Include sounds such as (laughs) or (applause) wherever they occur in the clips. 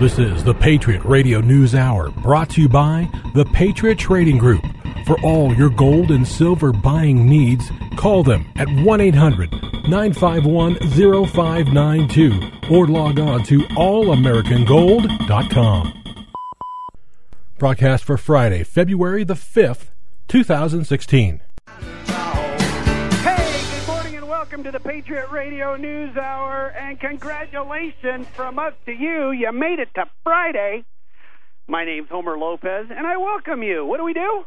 This is the Patriot Radio News Hour brought to you by the Patriot Trading Group. For all your gold and silver buying needs, call them at 1 800 951 0592 or log on to allamericangold.com. Broadcast for Friday, February the 5th, 2016. Welcome to the Patriot Radio News Hour. And congratulations from us to you. You made it to Friday. My name's Homer Lopez, and I welcome you. What do we do?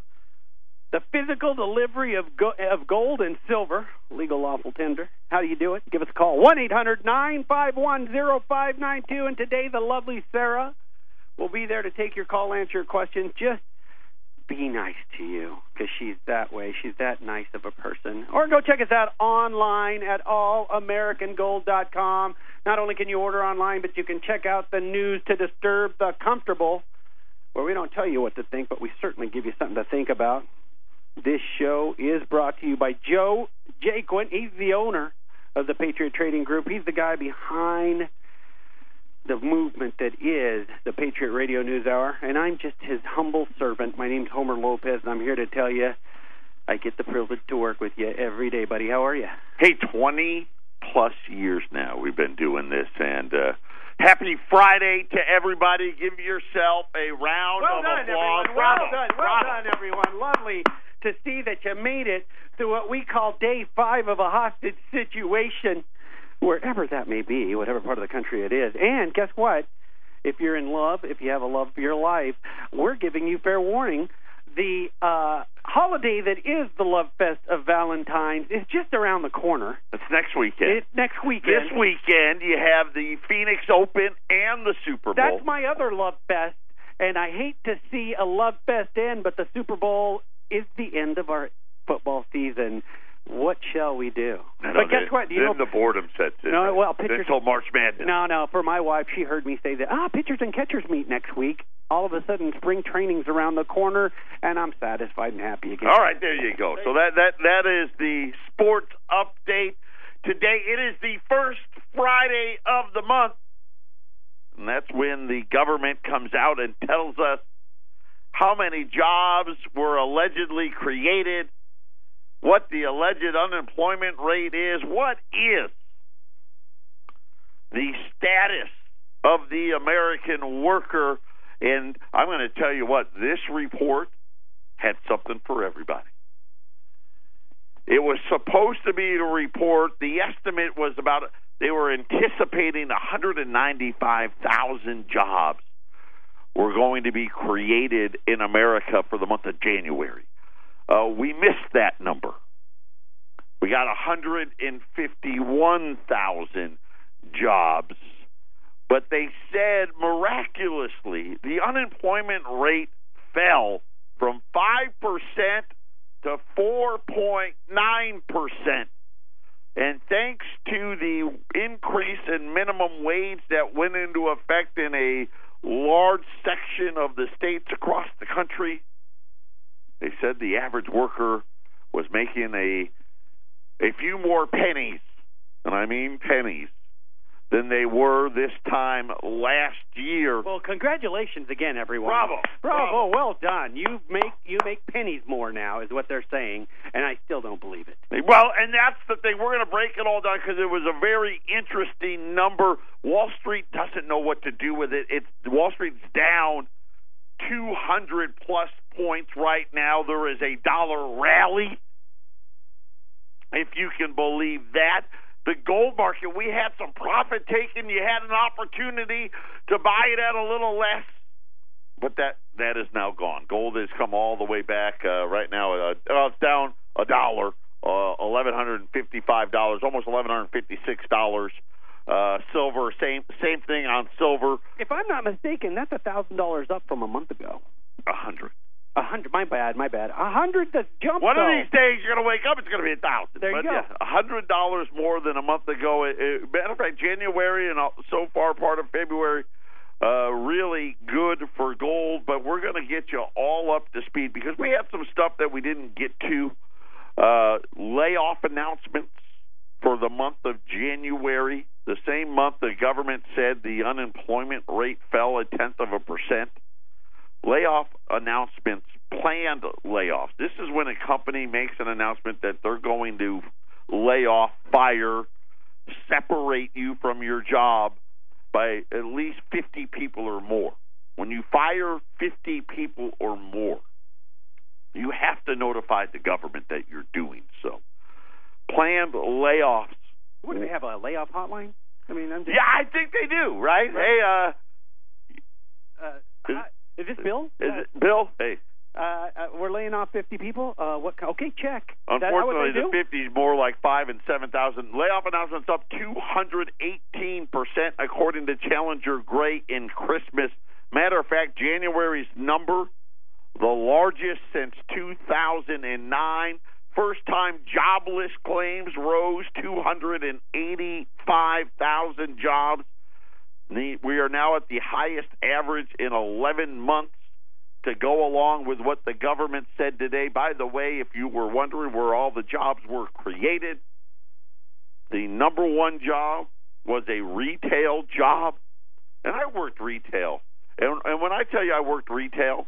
The physical delivery of, go- of gold and silver, legal lawful tender. How do you do it? Give us a call. 1 800 951 0592. And today, the lovely Sarah will be there to take your call, answer your questions. Just be nice to you because she's that way. She's that nice of a person. Or go check us out online at allamericangold.com. Not only can you order online, but you can check out the news to disturb the comfortable, where we don't tell you what to think, but we certainly give you something to think about. This show is brought to you by Joe Jaquin. He's the owner of the Patriot Trading Group. He's the guy behind the movement that is the Patriot Radio News Hour, and I'm just his humble servant. My name's Homer Lopez, and I'm here to tell you I get the privilege to work with you every day, buddy. How are you? Hey, 20 plus years now we've been doing this, and uh, happy Friday to everybody. Give yourself a round Well of done, applause. everyone. Bravo. Well done. Well Bravo. done, everyone. Lovely to see that you made it through what we call day five of a hostage situation, wherever that may be, whatever part of the country it is. And guess what? If you're in love, if you have a love for your life, we're giving you fair warning. The uh, holiday that is the Love Fest of Valentine's is just around the corner. It's next weekend. It, next weekend. this weekend you have the Phoenix Open and the Super Bowl. That's my other love fest, and I hate to see a love fest end, but the Super Bowl is the end of our football season. What shall we do? I but know, guess then- what? You then know, the boredom sets in. No, right? well, pitchers- until March Madness. no, no. For my wife, she heard me say that. Ah, pitchers and catchers meet next week. All of a sudden, spring training's around the corner, and I'm satisfied and happy again. All right, there you go. So that that that is the sports update. Today it is the first Friday of the month. And that's when the government comes out and tells us how many jobs were allegedly created, what the alleged unemployment rate is, what is the status of the American worker. And I'm going to tell you what, this report had something for everybody. It was supposed to be a report. The estimate was about they were anticipating 195,000 jobs were going to be created in America for the month of January. Uh, we missed that number. We got 151,000 jobs, but they said miraculously the unemployment rate fell from 5% to 4.9%. And thanks to the increase in minimum wage that went into effect in a large section of the states across the country, they said the average worker was making a a few more pennies, and I mean pennies, than they were this time last year. Well, congratulations again, everyone. Bravo. Bravo, Bravo. well done. You make you make pennies more now, is what they're saying, and I still don't believe it. Well, and that's the thing. We're going to break it all down because it was a very interesting number. Wall Street doesn't know what to do with it. It's Wall Street's down 200 plus points right now. There is a dollar rally, if you can believe that. The gold market, we had some profit taken. You had an opportunity to buy it at a little less, but that that is now gone. Gold has come all the way back. Uh, right now, uh, uh, it's down a dollar, uh, eleven hundred and fifty-five dollars, almost eleven hundred fifty-six dollars. Uh, silver, same same thing on silver, If I'm not mistaken, that's a thousand dollars up from a month ago. a hundred. A hundred. My bad. My bad. A hundred. That's jumped. One of these days, you're going to wake up. It's going to be a thousand. There you but go. Yeah, a hundred dollars more than a month ago. It, it, matter of fact, January and all- so far part of February, uh, really good for gold. But we're going to get you all up to speed because we have some stuff that we didn't get to. Uh, layoff announcements for the month of January, the same month the government said the unemployment rate fell a tenth of a percent. Layoff announcements, planned layoffs. This is when a company makes an announcement that they're going to lay off, fire, separate you from your job by at least 50 people or more. When you fire 50 people or more, you have to notify the government that you're doing so. Planned layoffs. What do they have a layoff hotline? I mean, I'm just, Yeah, I think they do, right? Hey, uh, uh, hi- is this Bill? is it Bill? Hey, Uh, uh, we're laying off 50 people. Uh, what? Okay, check. Is that how what unfortunately, the 50 is more like five and seven thousand. Layoff announcements up 218 percent, according to Challenger Gray & Christmas. Matter of fact, January's number, the largest since 2009. First time jobless claims rose 285,000 jobs. We are now at the highest average in 11 months to go along with what the government said today. By the way, if you were wondering where all the jobs were created, the number one job was a retail job. And I worked retail. And, and when I tell you I worked retail,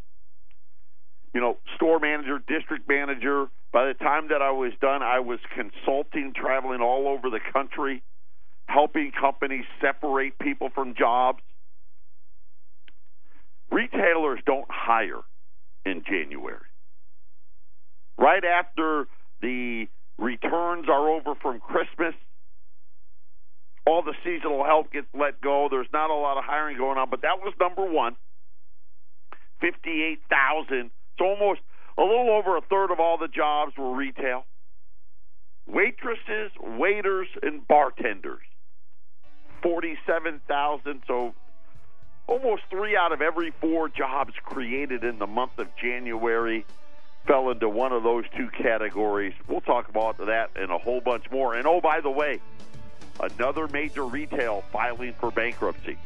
you know, store manager, district manager, by the time that I was done, I was consulting, traveling all over the country, helping companies separate people from jobs. Retailers don't hire in January. Right after the returns are over from Christmas, all the seasonal help gets let go. There's not a lot of hiring going on, but that was number one. 58,000. So almost a little over a third of all the jobs were retail. Waitresses, waiters, and bartenders. 47,000. So almost three out of every four jobs created in the month of January fell into one of those two categories. We'll talk about that and a whole bunch more. And oh, by the way, another major retail filing for bankruptcy.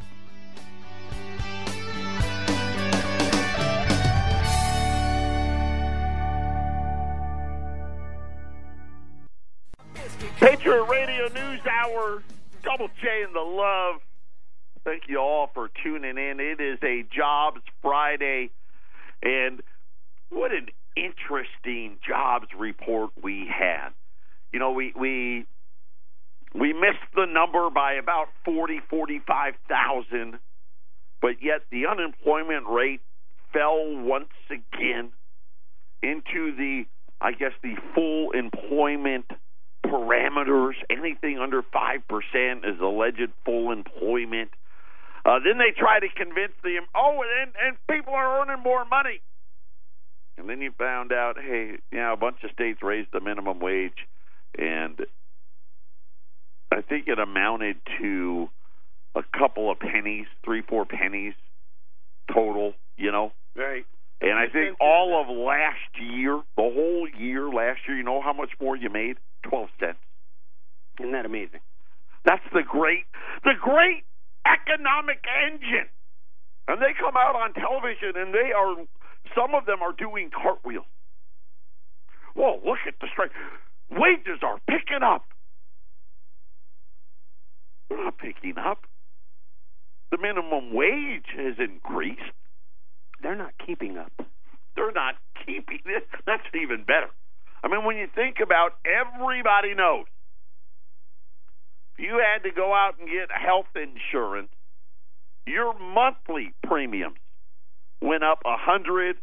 Patriot Radio News Hour, Double J and the Love. Thank you all for tuning in. It is a Jobs Friday, and what an interesting jobs report we had. You know, we we we missed the number by about forty forty five thousand, but yet the unemployment rate fell once again into the, I guess, the full employment parameters. Anything under 5% is alleged full employment. Uh, then they try to convince the, oh, and, and people are earning more money. And then you found out, hey, yeah, a bunch of states raised the minimum wage, and I think it amounted to a couple of pennies, three, four pennies total, you know. Right. And I think all of last year, the whole year last year, you know how much more you made? Twelve cents. Isn't that amazing? That's the great, the great economic engine. And they come out on television, and they are, some of them are doing cartwheels. Whoa! Look at the strike. Wages are picking up. They're not picking up. The minimum wage has increased. They're not keeping up. they're not keeping it. That's even better. I mean, when you think about everybody knows if you had to go out and get health insurance, your monthly premiums went up a hundred,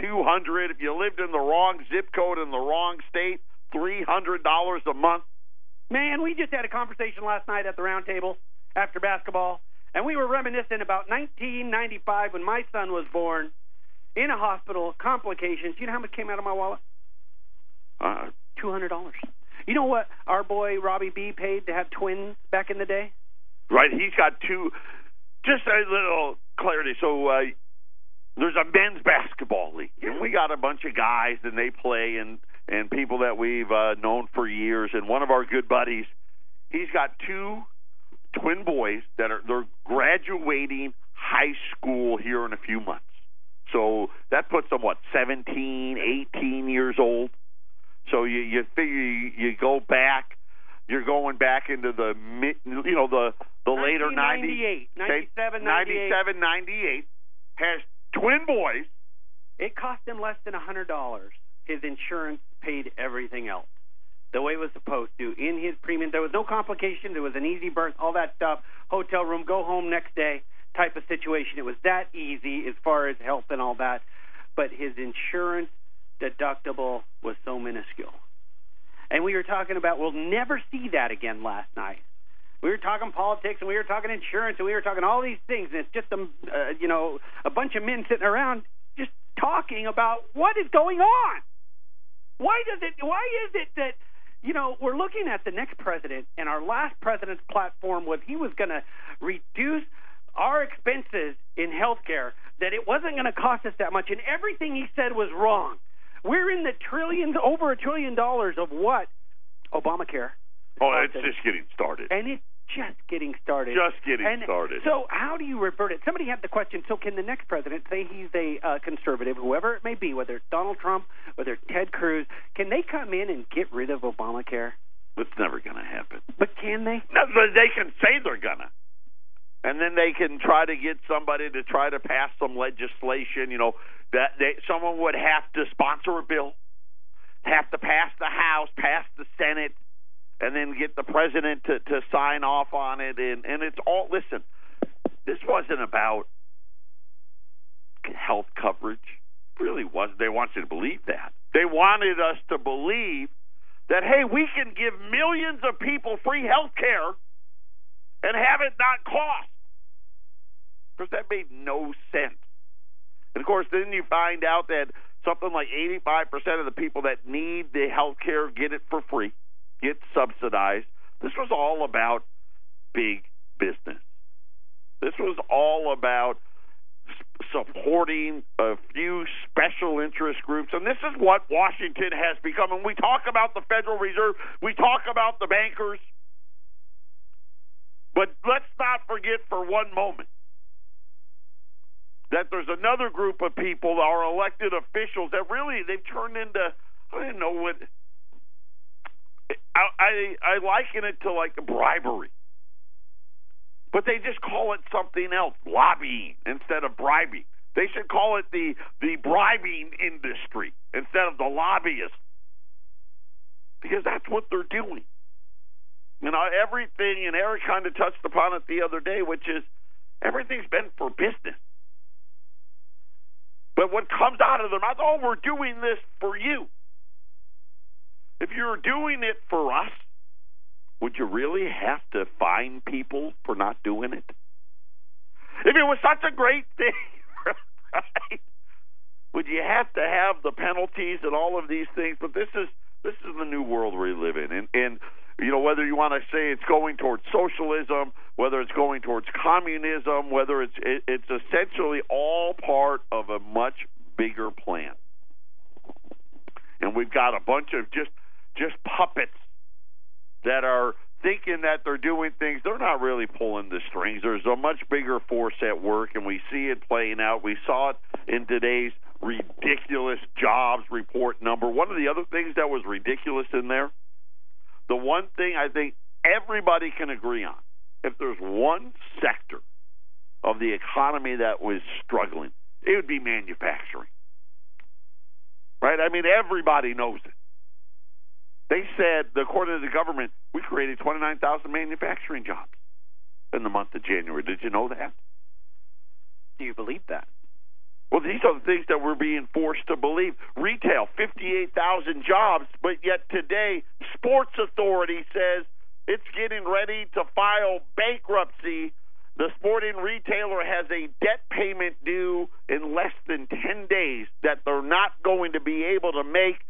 two hundred. If you lived in the wrong zip code in the wrong state, three hundred dollars a month. Man, we just had a conversation last night at the round table after basketball, and we were reminiscing about 1995 when my son was born in a hospital, complications. You know how much came out of my wallet? Uh, Two hundred dollars. You know what our boy Robbie B paid to have twins back in the day? right? He's got two. Just a little clarity. So uh, there's a men's basketball league, and we got a bunch of guys, and they play, and and people that we've uh, known for years. And one of our good buddies, he's got two twin boys that are they're graduating high school here in a few months. So that puts them what 17, 18 years old. So you you figure you, you go back You're going back into the mid, you know, the the later 90s. 97, 97, 98. Has twin boys. It cost him less than a hundred dollars. His insurance paid everything else the way it was supposed to in his premium. There was no complication. There was an easy birth, all that stuff. Hotel room, go home next day type of situation. It was that easy as far as health and all that. But his insurance deductible was so minuscule. And we were talking about we'll never see that again last night. We were talking politics and we were talking insurance and we were talking all these things and it's just a uh, you know a bunch of men sitting around just talking about what is going on. Why does it why is it that you know, we're looking at the next president, and our last president's platform was he was going to reduce our expenses in healthcare, that it wasn't going to cost us that much, and everything he said was wrong. We're in the trillions, over a trillion dollars of what? Obamacare. Oh, it's just getting started. And it's just getting started. Just getting and started. So, how do you revert it? Somebody had the question. So, can the next president, say he's a uh, conservative, whoever it may be, whether it's Donald Trump, whether it's Ted Cruz, can they come in and get rid of Obamacare? It's never going to happen. But can they? No, they can say they're gonna, and then they can try to get somebody to try to pass some legislation. You know that they, someone would have to sponsor a bill, have to pass the House, pass the Senate and then get the president to, to sign off on it. And, and it's all, listen, this wasn't about health coverage. It really was. They want you to believe that. They wanted us to believe that, hey, we can give millions of people free health care and have it not cost. Because that made no sense. And of course, then you find out that something like 85% of the people that need the health care get it for free get subsidized. This was all about big business. This was all about supporting a few special interest groups. And this is what Washington has become. And we talk about the Federal Reserve, we talk about the bankers. But let's not forget for one moment that there's another group of people, our elected officials, that really they've turned into I don't know what I, I I liken it to like bribery, but they just call it something else, lobbying instead of bribing. They should call it the the bribing industry instead of the lobbyist, because that's what they're doing. You know, everything, and Eric kind of touched upon it the other day, which is everything's been for business. But what comes out of their mouth, oh, we're doing this for you. If you're doing it for us, would you really have to fine people for not doing it? If it was such a great (laughs) thing, right? Would you have to have the penalties and all of these things? But this is this is the new world we live in, and and you know whether you want to say it's going towards socialism, whether it's going towards communism, whether it's it, it's essentially all part of a much bigger plan. And we've got a bunch of just just puppets that are thinking that they're doing things. They're not really pulling the strings. There's a much bigger force at work, and we see it playing out. We saw it in today's ridiculous jobs report number. One of the other things that was ridiculous in there, the one thing I think everybody can agree on, if there's one sector of the economy that was struggling, it would be manufacturing. Right? I mean, everybody knows it. They said, according to the government, we created 29,000 manufacturing jobs in the month of January. Did you know that? Do you believe that? Well, these are the things that we're being forced to believe. Retail, 58,000 jobs, but yet today, Sports Authority says it's getting ready to file bankruptcy. The sporting retailer has a debt payment due in less than 10 days that they're not going to be able to make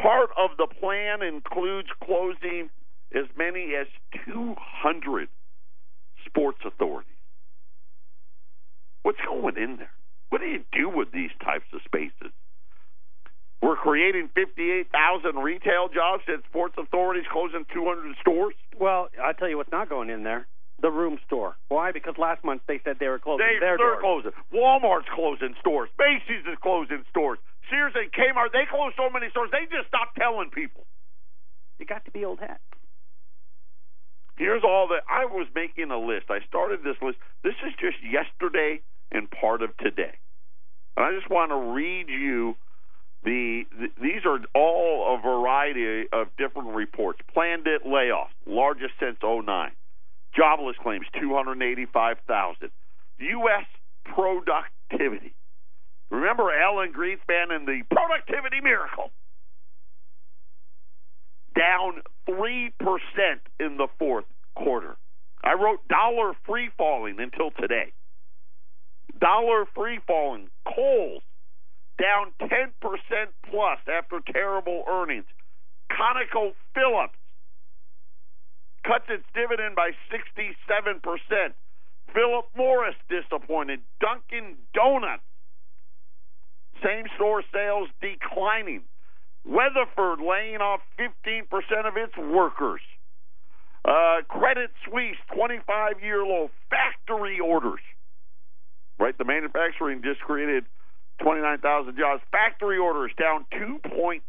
Part of the plan includes closing as many as 200 Sports Authorities. What's going in there? What do you do with these types of spaces? We're creating 58,000 retail jobs at Sports Authorities, closing 200 stores. Well, I'll tell you what's not going in there the RoomStore. Why? Because last month they said they were closing they, their they're doors. closing. Walmart's closing stores. Macy's is closing stores. Sears and Kmart, they closed so many stores, they just stopped telling people. You got to be old hat. Here's all that I was making a list. I started this list. This is just yesterday and part of today. And I just want to read you the, the these are all a variety of different reports. Planned it layoffs, largest since 09. Jobless claims 285,000. US productivity. Remember Alan Greenspan and the productivity miracle? Down 3% in the fourth quarter. I wrote dollar free falling until today. Dollar free falling. Kohl's down 10% plus after terrible earnings. ConocoPhillips cuts its dividend by 67%. Philip Morris disappointed. Dunkin' Donuts, same store sales declining. Weatherford laying off 15% of its workers. Uh, Credit Suisse, 25 year low. Factory orders. Right? The manufacturing just created 29,000 jobs. Factory orders down 2.9%.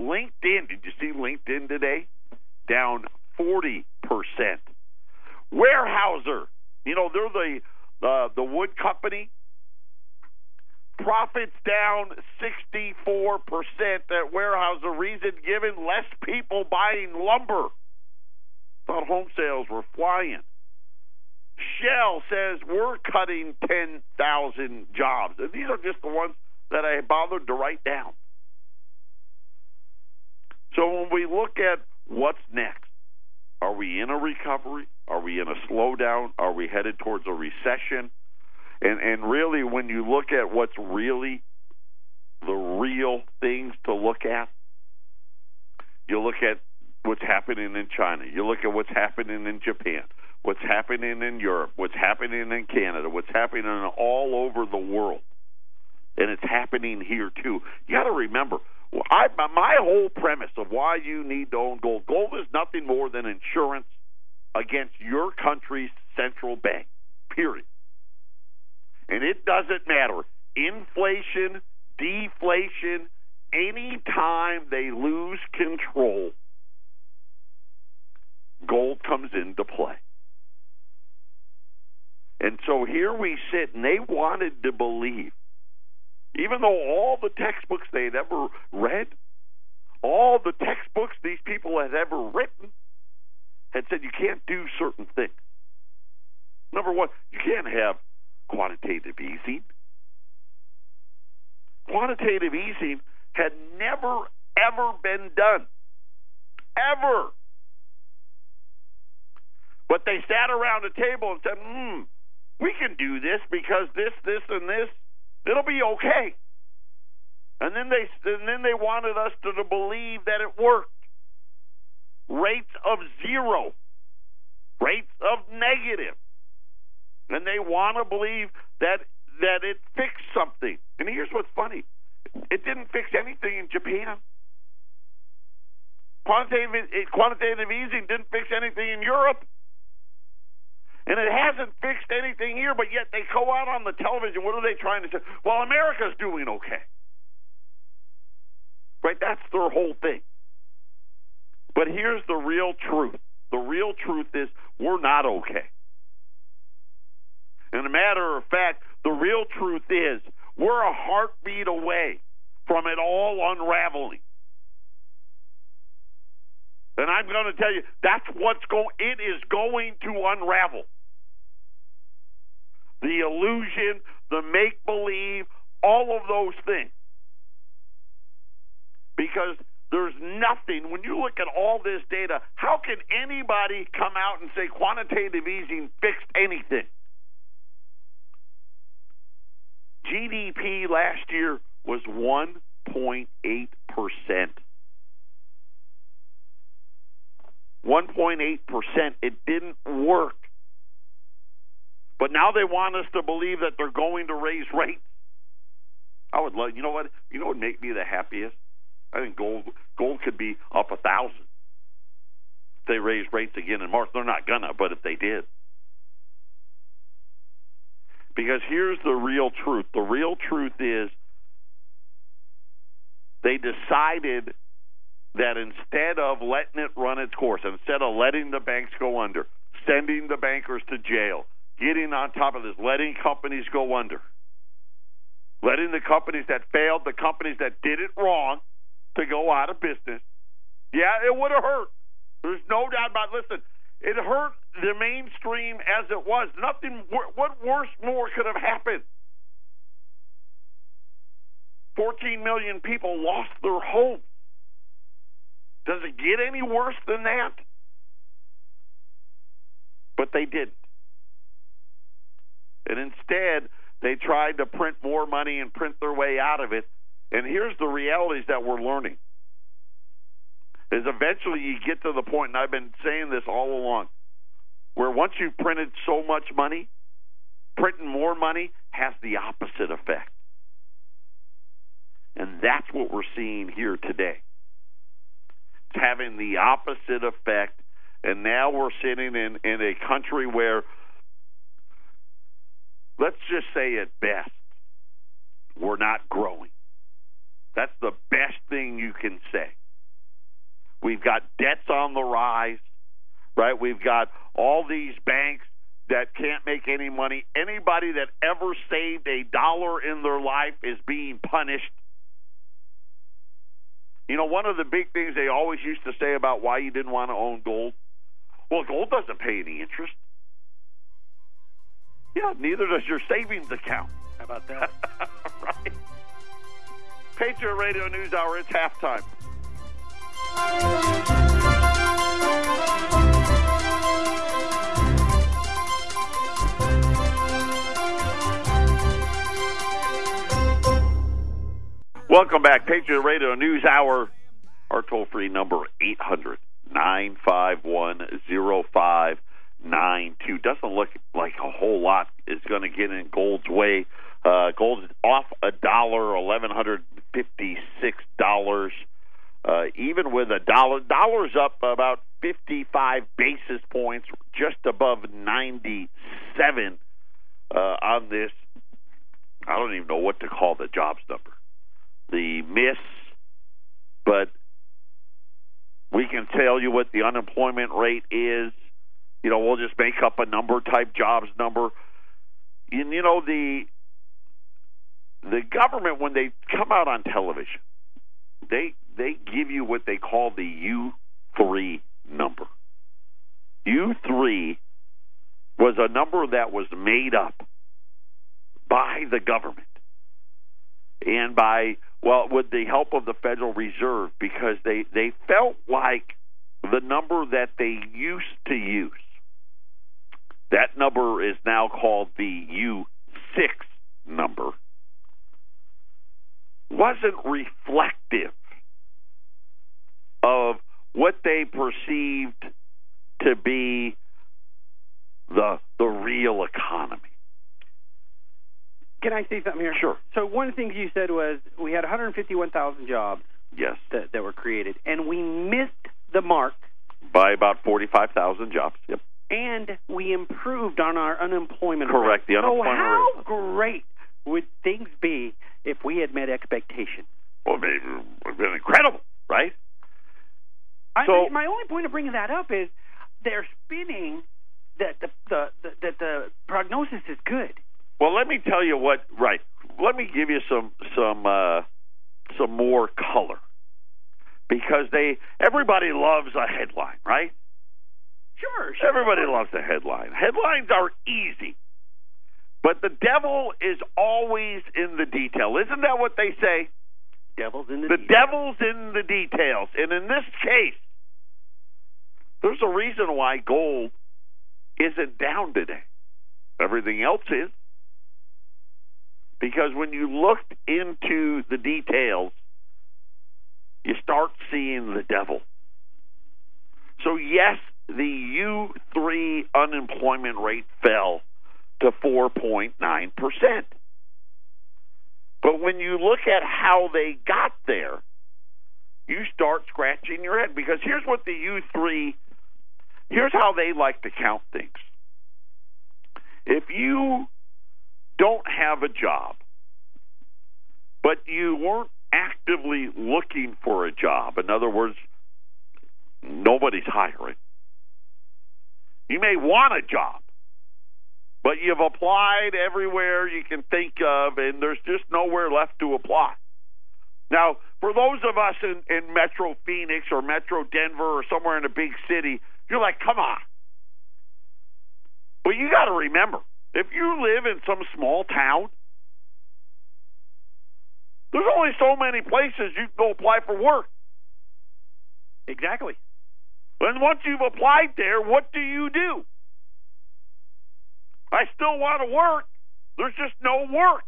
LinkedIn, did you see LinkedIn today? Down 40%. Weyerhaeuser, you know, they're the uh, the wood company. Profits down 64% at Weyerhaeuser. Reason given less people buying lumber. Thought home sales were flying. Says we're cutting 10,000 jobs. And these are just the ones that I bothered to write down. So when we look at what's next, are we in a recovery? Are we in a slowdown? Are we headed towards a recession? And and really when you look at what's really the real things to look at, you look at what's happening in China. You look at what's happening in Japan what's happening in Europe, what's happening in Canada, what's happening all over the world, and it's happening here too. You got to remember, I, my whole premise of why you need to own gold. Gold is nothing more than insurance against your country's central bank. Period. And it doesn't matter inflation, deflation, anytime they lose control, gold comes into play. And so here we sit, and they wanted to believe, even though all the textbooks they had ever read, all the textbooks these people had ever written, had said you can't do certain things. Number one, you can't have quantitative easing. Quantitative easing had never, ever been done. Ever. But they sat around a table and said, hmm, we can do this because this, this, and this, it'll be okay. And then they and then they wanted us to, to believe that it worked. Rates of zero, rates of negative. and they want to believe that that it fixed something. And here's what's funny: it didn't fix anything in Japan. Quantitative eh, quantitative easing didn't fix anything in Europe. And it hasn't fixed anything here, but yet they go out on the television. What are they trying to say? Well, America's doing okay. Right? That's their whole thing. But here's the real truth the real truth is we're not okay. And a matter of fact, the real truth is we're a heartbeat away from it all unraveling. And I'm going to tell you that's what's going. It is going to unravel. The illusion, the make believe, all of those things. Because there's nothing, when you look at all this data, how can anybody come out and say quantitative easing fixed anything? GDP last year was 1.8%. 1.8%. It didn't work. But now they want us to believe that they're going to raise rates. I would love, you know what? You know what would make me the happiest? I think gold gold could be up a thousand. If they raise rates again in March, they're not gonna, but if they did. Because here's the real truth. The real truth is they decided that instead of letting it run its course, instead of letting the banks go under, sending the bankers to jail, getting on top of this, letting companies go under, letting the companies that failed, the companies that did it wrong, to go out of business. Yeah, it would have hurt. There's no doubt about. It. Listen, it hurt the mainstream as it was. Nothing. What worse more could have happened? 14 million people lost their homes. Does it get any worse than that? But they didn't. And instead, they tried to print more money and print their way out of it. And here's the realities that we're learning. Is eventually you get to the point, and I've been saying this all along, where once you've printed so much money, printing more money has the opposite effect. And that's what we're seeing here today. It's having the opposite effect. And now we're sitting in, in a country where, let's just say at best, we're not growing. That's the best thing you can say. We've got debts on the rise, right? We've got all these banks that can't make any money. Anybody that ever saved a dollar in their life is being punished. You know, one of the big things they always used to say about why you didn't want to own gold well, gold doesn't pay any interest. Yeah, neither does your savings account. How about that? (laughs) right. Patriot Radio News Hour, it's halftime. Welcome back, Patriot Radio News Hour. Our toll free number 800 951 0592. Doesn't look like a whole lot is going to get in gold's way. Uh, gold off a dollar, eleven hundred fifty six dollars. Uh, even with a dollar, dollars up about fifty five basis points, just above ninety seven uh, on this. I don't even know what to call the jobs number the miss, but we can tell you what the unemployment rate is. You know, we'll just make up a number type jobs number. And, you know, the the government when they come out on television, they they give you what they call the U three number. U three was a number that was made up by the government and by well, with the help of the Federal Reserve, because they, they felt like the number that they used to use, that number is now called the U6 number, wasn't reflective of what they perceived to be the the real economy. Can I say something here? Sure. So one of the things you said was we had 151,000 jobs. Yes. That, that were created, and we missed the mark by about 45,000 jobs. Yep. And we improved on our unemployment Correct. rate. The unemployment so how rate. great would things be if we had met expectations? Well, maybe it would have been incredible, right? I, So- my only point of bringing that up is they're spinning that the, the, the that the prognosis is good. Well, let me tell you what. Right. Let me give you some some uh, some more color because they everybody loves a headline, right? Sure, sure. Everybody loves a headline. Headlines are easy, but the devil is always in the detail. Isn't that what they say? Devils in the, The details. devil's in the details, and in this case, there's a reason why gold isn't down today. Everything else is. Because when you looked into the details, you start seeing the devil. So, yes, the U3 unemployment rate fell to 4.9%. But when you look at how they got there, you start scratching your head because here's what the U3 here's how they like to count things. If you don't have a job, but you weren't actively looking for a job. In other words, nobody's hiring. You may want a job, but you've applied everywhere you can think of, and there's just nowhere left to apply. Now, for those of us in, in Metro Phoenix or Metro Denver or somewhere in a big city, you're like, come on. But you got to remember, if you live in some small town, there's only so many places you can go apply for work. Exactly. And once you've applied there, what do you do? I still want to work. There's just no work.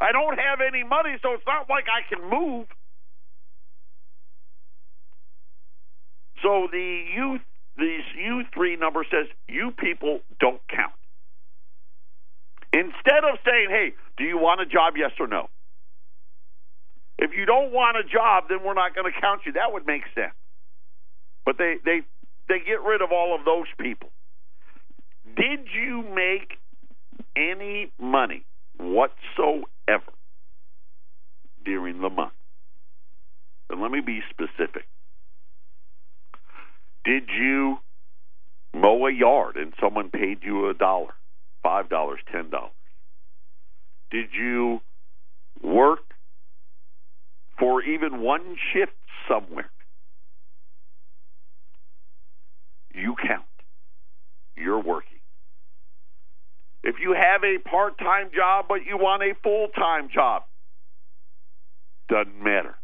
I don't have any money, so it's not like I can move. So the youth, these U three number says you people don't count. Instead of saying, "Hey, do you want a job? Yes or no?" If you don't want a job, then we're not going to count you. That would make sense. But they they they get rid of all of those people. Did you make any money whatsoever during the month? And let me be specific. Did you mow a yard and someone paid you a dollar, five dollars, ten dollars? Did you work for even one shift somewhere? You count. You're working. If you have a part time job but you want a full time job, doesn't matter.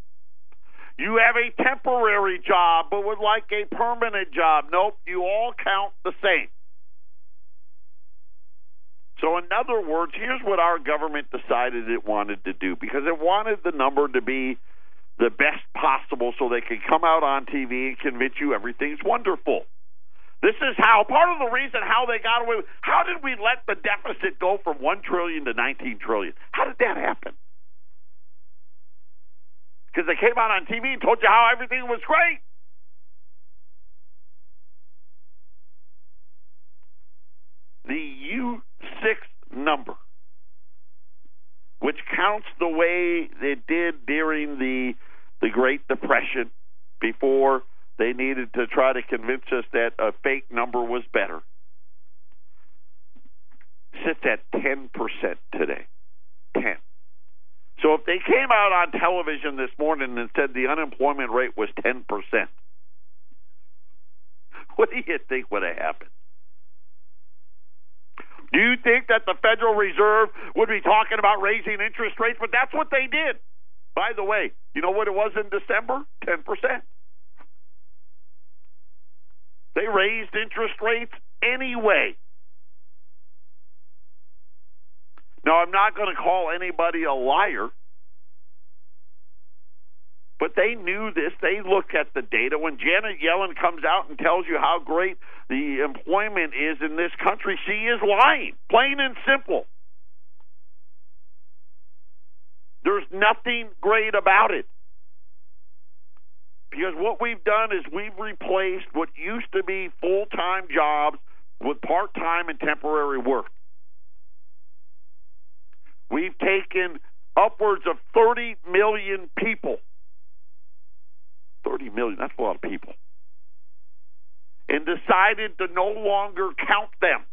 You have a temporary job but would like a permanent job. Nope, you all count the same. So, in other words, here's what our government decided it wanted to do because it wanted the number to be the best possible so they could come out on TV and convince you everything's wonderful. This is how part of the reason how they got away with how did we let the deficit go from 1 trillion to 19 trillion? How did that happen? Because they came out on TV and told you how everything was great. The U6 number, which counts the way it did during the the Great Depression before they needed to try to convince us that a fake number was better. Sits at 10% today. 10. So if they came out on television this morning and said the unemployment rate was 10%, (laughs) what do you think would have happened? Do you think that the Federal Reserve would be talking about raising interest rates? But that's what they did. By the way, you know what it was in December? 10%. They raised interest rates anyway. Now, I'm not going to call anybody a liar, but they knew this. They looked at the data. When Janet Yellen comes out and tells you how great the employment is in this country, she is lying, plain and simple. There's nothing great about it. Because what we've done is we've replaced what used to be full time jobs with part time and temporary work. We've taken upwards of 30 million people. 30 million, that's a lot of people. And decided to no longer count them.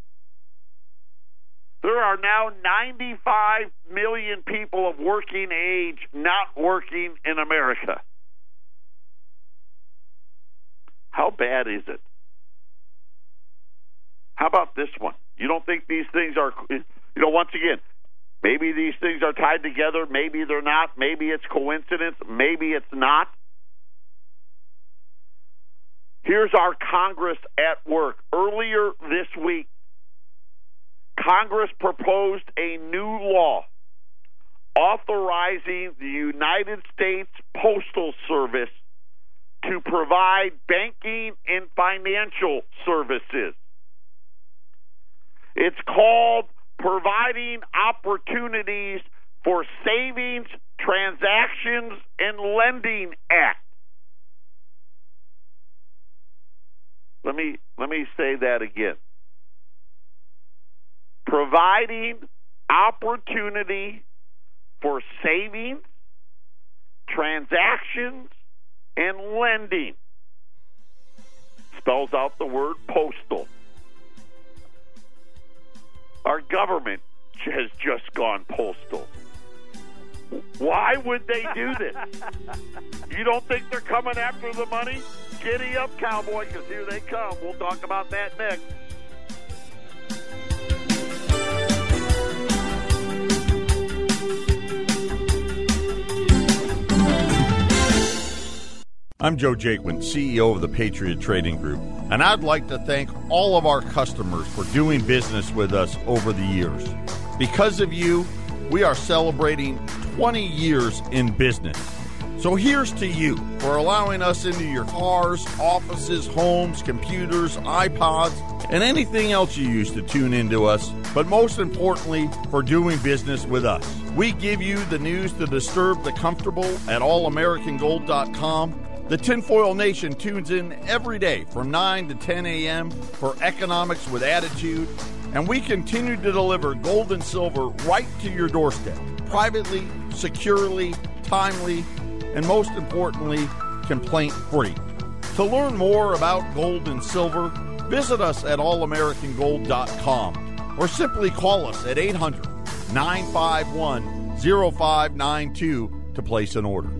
There are now 95 million people of working age not working in America. How bad is it? How about this one? You don't think these things are, you know, once again, maybe these things are tied together, maybe they're not, maybe it's coincidence, maybe it's not. Here's our Congress at work. Earlier this week, Congress proposed a new law authorizing the United States Postal Service to provide banking and financial services. It's called Providing Opportunities for Savings, Transactions, and Lending Act. Let me let me say that again. Providing opportunity for savings, transactions and lending. Spells out the word postal. Our government has just gone postal. Why would they do this? (laughs) you don't think they're coming after the money? Giddy up, cowboy, because here they come. We'll talk about that next. I'm Joe Jaquin, CEO of the Patriot Trading Group, and I'd like to thank all of our customers for doing business with us over the years. Because of you, we are celebrating 20 years in business. So here's to you for allowing us into your cars, offices, homes, computers, iPods, and anything else you use to tune into us, but most importantly, for doing business with us. We give you the news to disturb the comfortable at allamericangold.com the Tinfoil Nation tunes in every day from 9 to 10 a.m. for Economics with Attitude, and we continue to deliver gold and silver right to your doorstep, privately, securely, timely, and most importantly, complaint free. To learn more about gold and silver, visit us at allamericangold.com or simply call us at 800 951 0592 to place an order.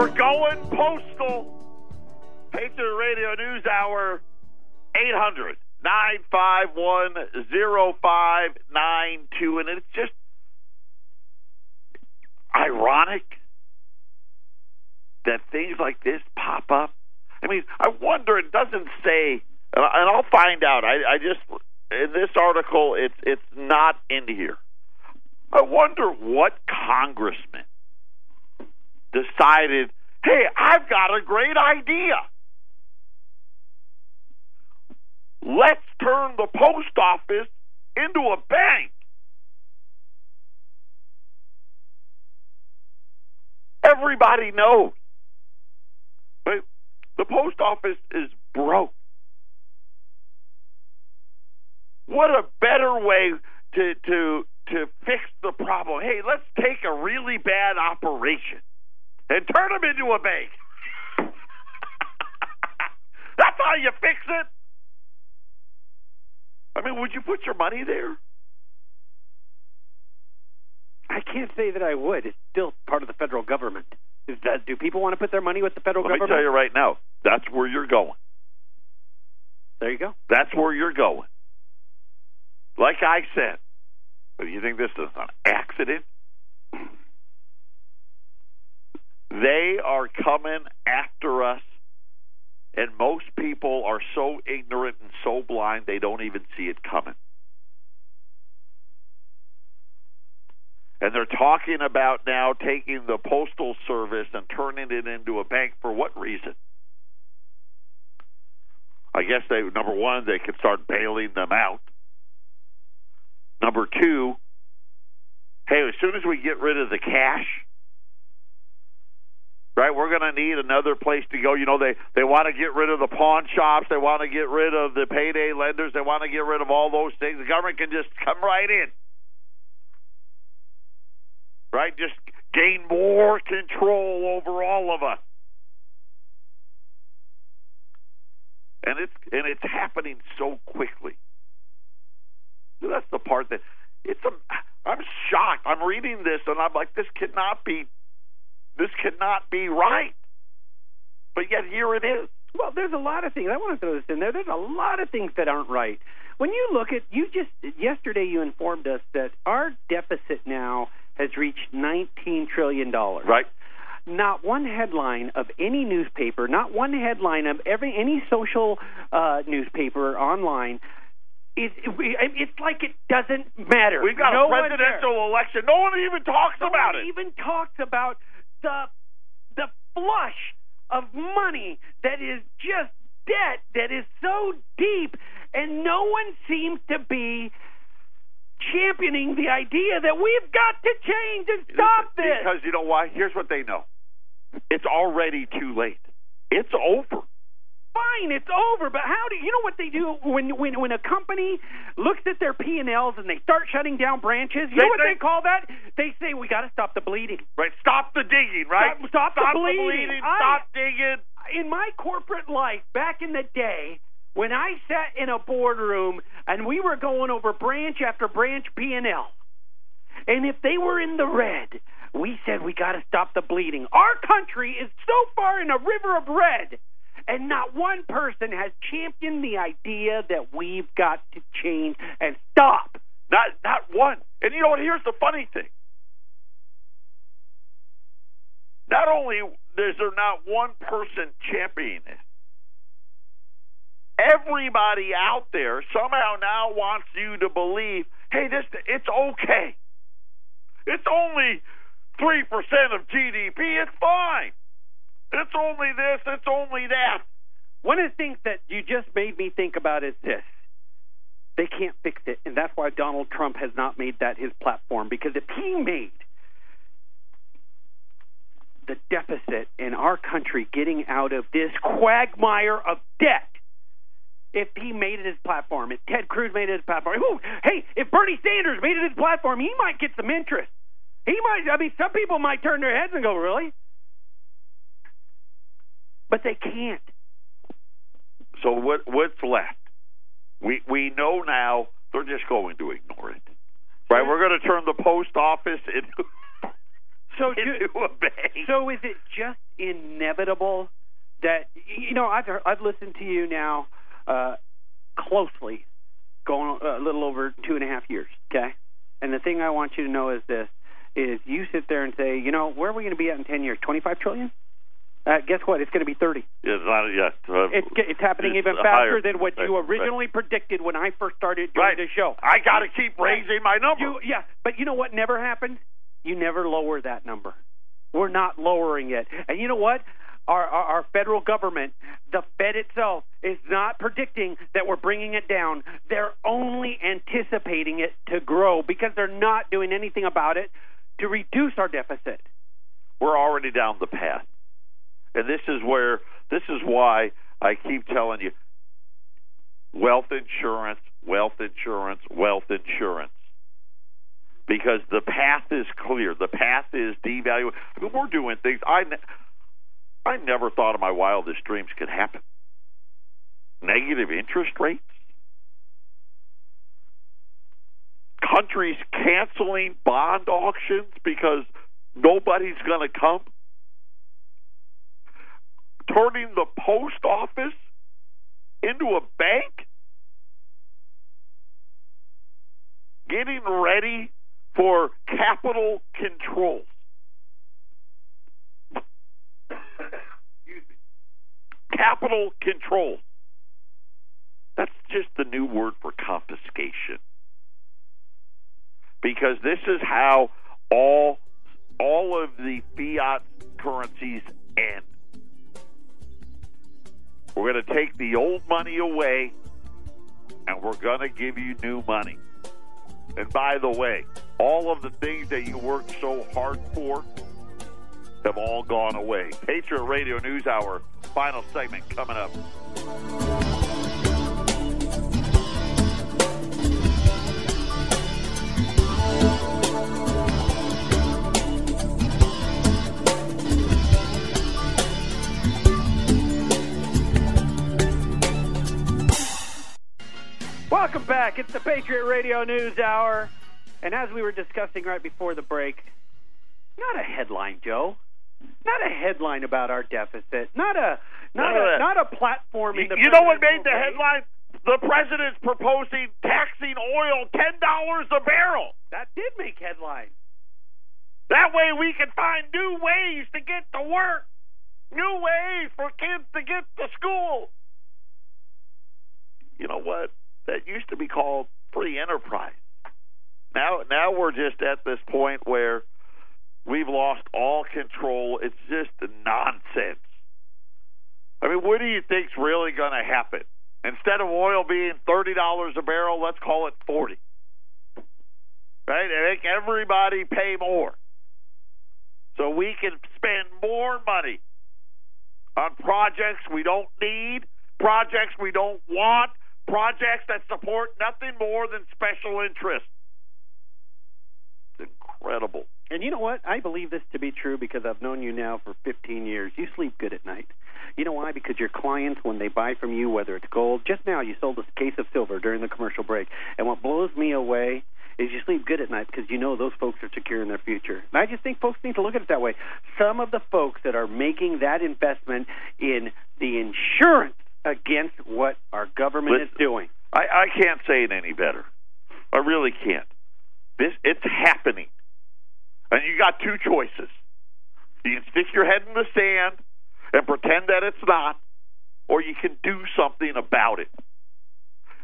We're going postal. Patriot Radio News Hour, 800 951 0592. And it's just ironic that things like this pop up. I mean, I wonder, it doesn't say, and I'll find out. I, I just, in this article, it's, it's not in here. I wonder what congressman decided, hey, I've got a great idea. Let's turn the post office into a bank. Everybody knows. But the post office is broke. What a better way to to to fix the problem. Hey, let's take a really bad operation and turn them into a bank. (laughs) That's how you fix it. I mean, would you put your money there? I can't say that I would. It's still part of the federal government. That, do people want to put their money with the federal Let government? me tell you right now, that's where you're going. There you go. That's where you're going. Like I said, do you think this is an accident? They are coming after us, and most people are so ignorant and so blind they don't even see it coming. And they're talking about now taking the postal service and turning it into a bank for what reason? I guess they number one, they could start bailing them out. Number two, hey, as soon as we get rid of the cash, right, we're going to need another place to go. You know, they they want to get rid of the pawn shops, they want to get rid of the payday lenders, they want to get rid of all those things. The government can just come right in. Right? Just gain more control over all of us. And it's and it's happening so quickly. That's the part that it's a. I'm shocked. I'm reading this and I'm like, this cannot be. This cannot be right. But yet here it is. Well, there's a lot of things. I want to throw this in there. There's a lot of things that aren't right. When you look at, you just yesterday you informed us that our deficit now has reached 19 trillion dollars. Right. Not one headline of any newspaper, not one headline of every any social uh, newspaper online. It, it, it's like it doesn't matter. We've got no a presidential election. No one even talks no about one it. Even talks about the the flush of money that is just debt that is so deep, and no one seems to be championing the idea that we've got to change and stop this. Because you know why? Here's what they know. It's already too late. It's over. Fine, it's over. But how do you know what they do when when when a company looks at their P and Ls and they start shutting down branches? You They know what think- they call that? They say we got to stop the bleeding. Right. Stop the digging. Right. Stop- stop the bleeding. I- Stop digging. In my corporate life back in the day, when I sat in a boardroom and we were going over branch after branch P and L, and if they were in the red, we said we got to stop the bleeding. Our country is so far in a river of red, and not one person has championed the idea that we've got to change and stop. Not not one. And you know what? Here's the funny thing. Not only is there not one person championing it, everybody out there somehow now wants you to believe, hey, this it's okay. It's only three percent of GDP. It's fine. It's only this. It's only that. One of the things that you just made me think about is this. They can't fix it, and that's why Donald Trump has not made that his platform. Because if he made the deficit in our country getting out of this quagmire of debt, if he made it his platform, if Ted Cruz made it his platform, ooh, hey, if Bernie Sanders made it his platform, he might get some interest. He might. I mean, some people might turn their heads and go, "Really?" But they can't. So what what's left? We we know now they're just going to ignore it. Right? We're going to turn the post office into (laughs) So do, into a bank. So is it just inevitable that you know I've heard- I've listened to you now uh, closely, going uh, a little over two and a half years. Okay, and the thing I want you to know is this: is you sit there and say, you know, where are we going to be at in ten years? Twenty five trillion. Uh, guess what? It's going to be thirty. It's not. Uh, It's it's happening It's even higher. faster than what you Right, originally predicted when I first started doing right. the show. I got to keep raising my number. You, yeah, but you know what never happened? You never lower that number. We're not lowering it. And you know what? Our, our, our federal government, the Fed itself, is not predicting that we're bringing it down. They're only anticipating it to grow because they're not doing anything about it to reduce our deficit. We're already down the path, and this is where this is why I keep telling you: wealth insurance, wealth insurance, wealth insurance. Because the path is clear. The path is devaluing. Mean, we're doing things I, ne- I never thought in my wildest dreams could happen. Negative interest rates, countries canceling bond auctions because nobody's going to come, turning the post office into a bank, getting ready for capital controls. Capital controls. That's just the new word for confiscation. Because this is how all all of the fiat currencies end. We're going to take the old money away and we're going to give you new money. And by the way, all of the things that you worked so hard for have all gone away. Patriot Radio News Hour, final segment coming up. Welcome back. It's the Patriot Radio News Hour. And as we were discussing right before the break, not a headline, Joe. Not a headline about our deficit. Not a not a not a platform in the You know what made the eh? headline? The president's proposing taxing oil ten dollars a barrel. That did make headlines. That way we can find new ways to get to work, new ways for kids to get to school. You know what? That used to be called free enterprise. Now, now we're just at this point where we've lost all control. It's just nonsense. I mean, what do you think's really going to happen? Instead of oil being thirty dollars a barrel, let's call it forty. Right? And make everybody pay more so we can spend more money on projects we don't need projects we don't want, projects that support nothing more than special interests. It's incredible. And you know what? I believe this to be true because I've known you now for 15 years. You sleep good at night. You know why? Because your clients, when they buy from you, whether it's gold, just now you sold a case of silver during the commercial break. And what blows me away is you sleep good at night because you know those folks are secure in their future. And I just think folks need to look at it that way. Some of the folks that are making that investment in the insurance against what our government Listen, is doing. I, I can't say it any better. I really can't. This it's happening. And you got two choices. You can stick your head in the sand and pretend that it's not, or you can do something about it.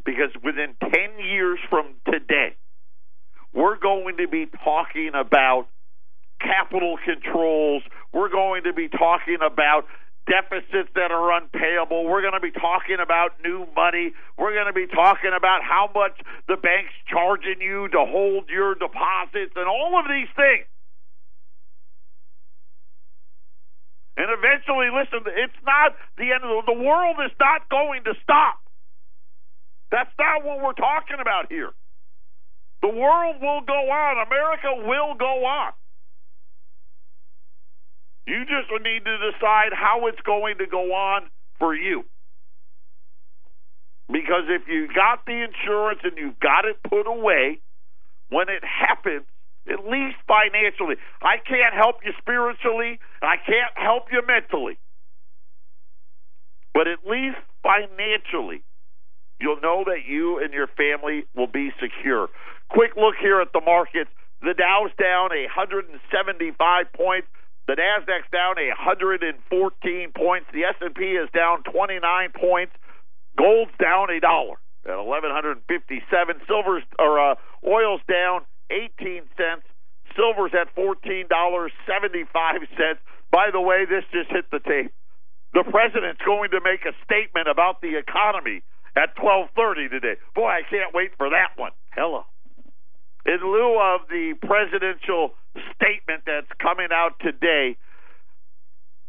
Because within 10 years from today, we're going to be talking about capital controls. We're going to be talking about deficits that are unpayable. We're going to be talking about new money. We're going to be talking about how much the bank's charging you to hold your deposits and all of these things. And eventually, listen, it's not the end of the, the world is not going to stop. That's not what we're talking about here. The world will go on. America will go on. You just need to decide how it's going to go on for you. Because if you got the insurance and you got it put away, when it happens, at least financially, I can't help you spiritually, I can't help you mentally. But at least financially, you'll know that you and your family will be secure. Quick look here at the markets. The Dow's down 175 points. The Nasdaq's down 114 points. The S&P is down 29 points. Gold's down a dollar at 1157. Silver's or uh, oil's down 18 cents. Silver's at $14.75. By the way, this just hit the tape. The president's going to make a statement about the economy at 12:30 today. Boy, I can't wait for that one. Hello. In lieu of the presidential statement that's coming out today,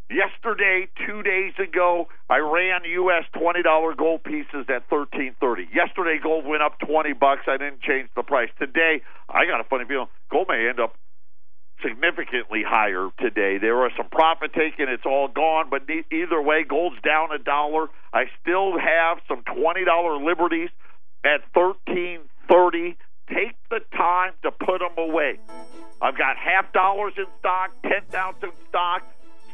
yesterday, two days ago, I ran U.S. twenty dollar gold pieces at thirteen thirty. Yesterday, gold went up twenty bucks. I didn't change the price. Today, I got a funny feeling gold may end up significantly higher today. There was some profit taken; it's all gone. But either way, gold's down a dollar. I still have some twenty dollar liberties at thirteen thirty. Take the time to put them away. I've got half dollars in stock, ten ounce in stock.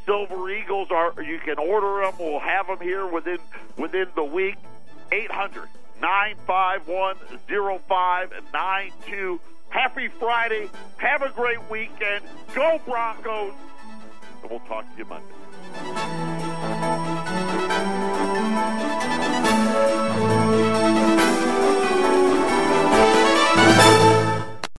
Silver Eagles are you can order them. We'll have them here within within the week. 800 951 0592. Happy Friday. Have a great weekend. Go Broncos. And we'll talk to you Monday.